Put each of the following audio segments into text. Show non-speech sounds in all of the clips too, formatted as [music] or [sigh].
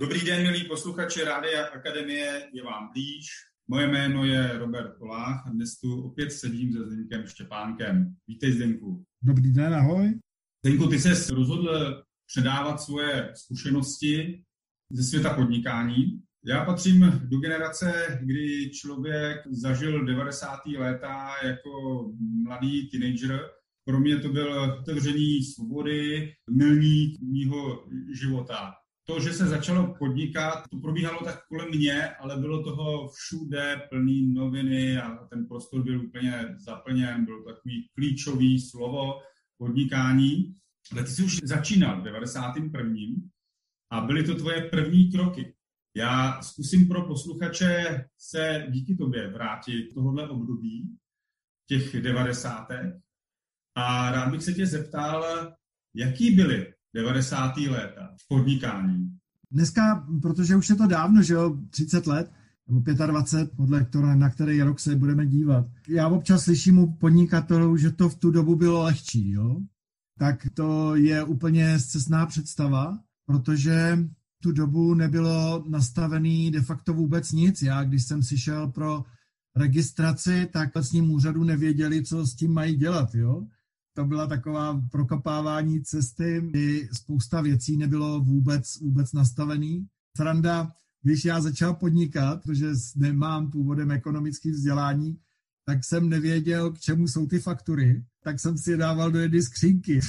Dobrý den, milí posluchači Rádia Akademie, je vám blíž. Moje jméno je Robert Kolách a dnes tu opět sedím se Zdenkem Štěpánkem. Vítej, Zdenku. Dobrý den, ahoj. Zdenku, ty jsi rozhodl předávat svoje zkušenosti ze světa podnikání. Já patřím do generace, kdy člověk zažil 90. léta jako mladý teenager. Pro mě to byl otevření svobody, milník mýho života to, že se začalo podnikat, to probíhalo tak kolem mě, ale bylo toho všude plný noviny a ten prostor byl úplně zaplněn, bylo takový klíčový slovo podnikání. Ale ty jsi už začínal v 91. a byly to tvoje první kroky. Já zkusím pro posluchače se díky tobě vrátit tohohle období, těch 90. A rád bych se tě zeptal, jaký byly 90. léta v podnikání? Dneska, protože už je to dávno, že jo, 30 let, nebo 25, podle které, na který rok se budeme dívat. Já občas slyším u podnikatelů, že to v tu dobu bylo lehčí, jo? Tak to je úplně zcestná představa, protože tu dobu nebylo nastavený de facto vůbec nic. Já, když jsem si šel pro registraci, tak vlastním úřadu nevěděli, co s tím mají dělat, jo? To byla taková prokopávání cesty, kdy spousta věcí nebylo vůbec, vůbec nastavený. Sranda, když já začal podnikat, protože nemám původem ekonomické vzdělání, tak jsem nevěděl, k čemu jsou ty faktury, tak jsem si je dával do jedné skřínky.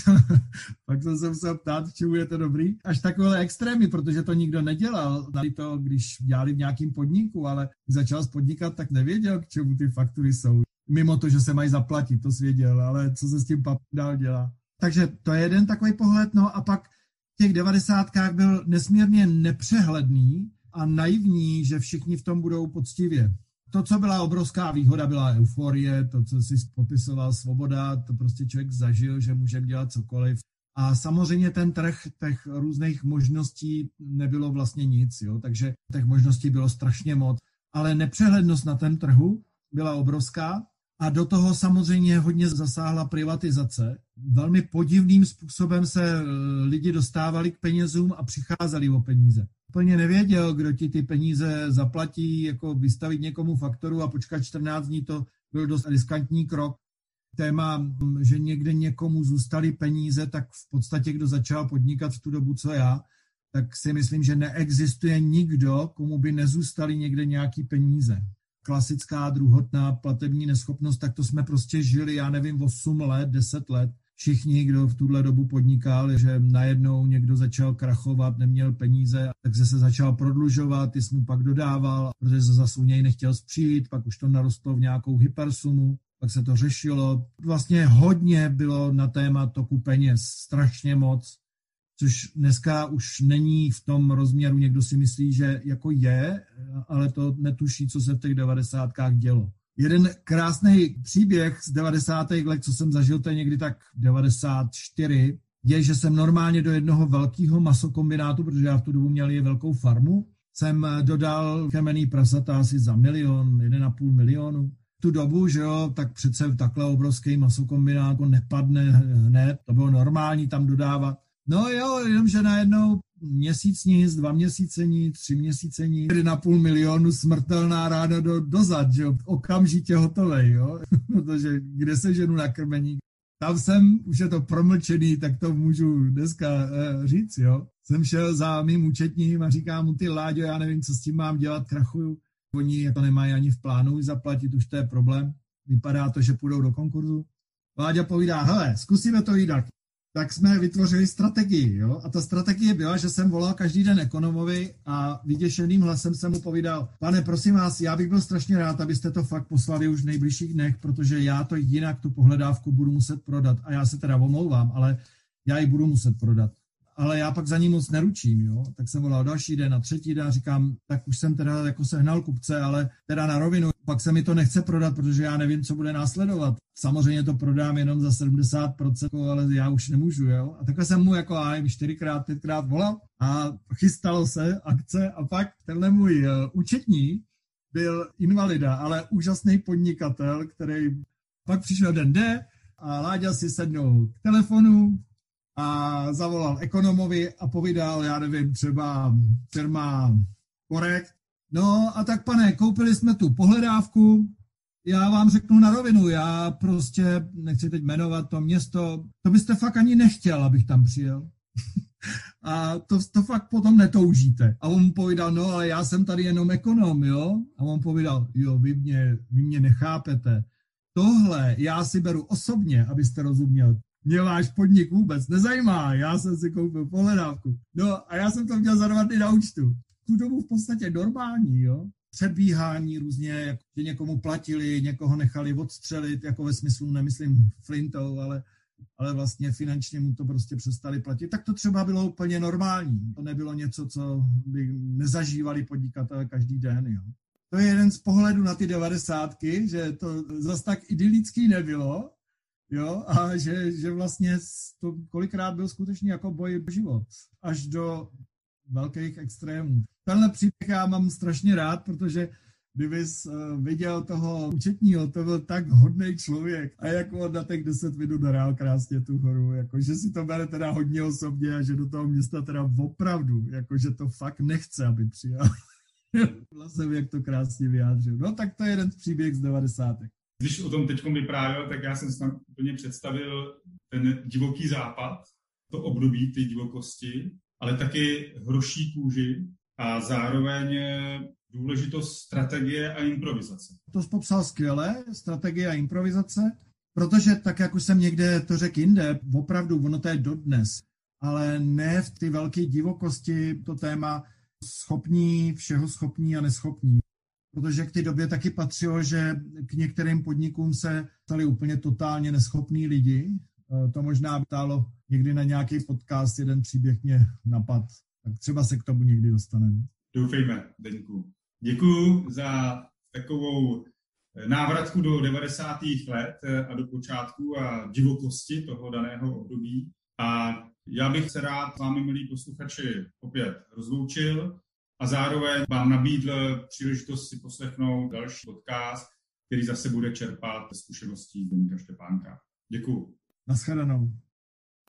[laughs] Pak jsem se musel ptát, k čemu je to dobrý. Až takové extrémy, protože to nikdo nedělal. Dali to, když dělali v nějakém podniku, ale když začal podnikat, tak nevěděl, k čemu ty faktury jsou mimo to, že se mají zaplatit, to svěděl, ale co se s tím papírem dál dělá. Takže to je jeden takový pohled, no a pak v těch devadesátkách byl nesmírně nepřehledný a naivní, že všichni v tom budou poctivě. To, co byla obrovská výhoda, byla euforie, to, co si popisoval svoboda, to prostě člověk zažil, že může dělat cokoliv. A samozřejmě ten trh těch různých možností nebylo vlastně nic, jo? takže těch možností bylo strašně moc. Ale nepřehlednost na tom trhu byla obrovská a do toho samozřejmě hodně zasáhla privatizace. Velmi podivným způsobem se e, lidi dostávali k penězům a přicházeli o peníze. Úplně nevěděl, kdo ti ty peníze zaplatí, jako vystavit někomu faktoru a počkat 14 dní, to byl dost riskantní krok. Téma, že někde někomu zůstaly peníze, tak v podstatě, kdo začal podnikat v tu dobu, co já, tak si myslím, že neexistuje nikdo, komu by nezůstaly někde nějaký peníze klasická druhotná platební neschopnost, tak to jsme prostě žili, já nevím, 8 let, 10 let. Všichni, kdo v tuhle dobu podnikal, že najednou někdo začal krachovat, neměl peníze, tak se začal prodlužovat, ty mu pak dodával, protože se zase u něj nechtěl zpřít, pak už to narostlo v nějakou hypersumu, pak se to řešilo. Vlastně hodně bylo na téma toku peněz, strašně moc což dneska už není v tom rozměru, někdo si myslí, že jako je, ale to netuší, co se v těch devadesátkách dělo. Jeden krásný příběh z 90. let, co jsem zažil, to je někdy tak 94, je, že jsem normálně do jednoho velkého masokombinátu, protože já v tu dobu měl je velkou farmu, jsem dodal kemený prasata asi za milion, 1,5 milionu. Tu dobu, že jo, tak přece takhle obrovský masokombinát jako nepadne hned, to bylo normální tam dodávat. No jo, jenomže najednou měsíc nic, dva měsíce nic, tři měsíce nic, na půl milionu smrtelná ráda do, dozad, že jo, okamžitě hotovej, jo, [laughs] protože kde se ženu na krmení, tam jsem, už je to promlčený, tak to můžu dneska e, říct, jo. Jsem šel za mým účetním a říkám mu, ty Láďo, já nevím, co s tím mám dělat, krachuju. Oni to nemají ani v plánu zaplatit, už to je problém. Vypadá to, že půjdou do konkurzu. Láďa povídá, hele, zkusíme to jinak tak jsme vytvořili strategii. Jo? A ta strategie byla, že jsem volal každý den ekonomovi a vyděšeným hlasem jsem mu povídal, pane, prosím vás, já bych byl strašně rád, abyste to fakt poslali už v nejbližších dnech, protože já to jinak tu pohledávku budu muset prodat. A já se teda omlouvám, ale já ji budu muset prodat ale já pak za ní moc neručím, jo. Tak jsem volal další den a třetí den a říkám, tak už jsem teda jako sehnal kupce, ale teda na rovinu, pak se mi to nechce prodat, protože já nevím, co bude následovat. Samozřejmě to prodám jenom za 70%, ale já už nemůžu, jo. A takhle jsem mu jako aj čtyřikrát, pětkrát volal a chystalo se akce a pak tenhle můj uh, účetní byl invalida, ale úžasný podnikatel, který pak přišel den D a Láďa si sednul k telefonu, a zavolal ekonomovi a povídal, já nevím, třeba firma Korekt. No a tak pane, koupili jsme tu pohledávku, já vám řeknu na rovinu, já prostě, nechci teď jmenovat to město, to byste fakt ani nechtěl, abych tam přijel. [laughs] a to, to fakt potom netoužíte. A on povídal, no ale já jsem tady jenom ekonom, jo? A on povídal, jo, vy mě, vy mě nechápete. Tohle já si beru osobně, abyste rozuměl. Mě váš podnik vůbec nezajímá, já jsem si koupil pohledávku. No a já jsem to měl za dva dny na účtu. Tu dobu v podstatě normální, jo? předbíhání různě, že někomu platili, někoho nechali odstřelit, jako ve smyslu, nemyslím flintou, ale, ale vlastně finančně mu to prostě přestali platit, tak to třeba bylo úplně normální. To nebylo něco, co by nezažívali podnikatelé každý den. Jo. To je jeden z pohledů na ty devadesátky, že to zas tak idylický nebylo, jo, a že, že vlastně to kolikrát byl skutečně jako boj život, až do velkých extrémů. Tenhle příběh já mám strašně rád, protože kdyby uh, viděl toho účetního, to byl tak hodný člověk a jako on na těch 10 minut dorál krásně tu horu, jako že si to bere teda hodně osobně a že do toho města teda opravdu, jako že to fakt nechce, aby přijal. [laughs] jsem, jak to krásně vyjádřil. No tak to je jeden příběh z 90. Když o tom teď vyprávěl, tak já jsem si tam úplně představil ten divoký západ, to období ty divokosti, ale taky hroší kůži a zároveň důležitost strategie a improvizace. To jsi popsal skvěle, strategie a improvizace, protože tak, jak už jsem někde to řekl jinde, opravdu ono to je dodnes, ale ne v ty velké divokosti to téma schopní, všeho schopní a neschopní. Protože k té době taky patřilo, že k některým podnikům se stali úplně totálně neschopní lidi. E, to možná ptálo někdy na nějaký podcast, jeden příběh mě napad. Tak třeba se k tomu někdy dostaneme. Doufejme, Deňku. Děkuji za takovou návratku do 90. let a do počátku a divokosti toho daného období. A já bych se rád s vámi, milí posluchači, opět rozloučil a zároveň vám nabídl příležitost si poslechnout další podcast, který zase bude čerpat zkušeností Zdeníka Štěpánka. Děkuji. Naschledanou.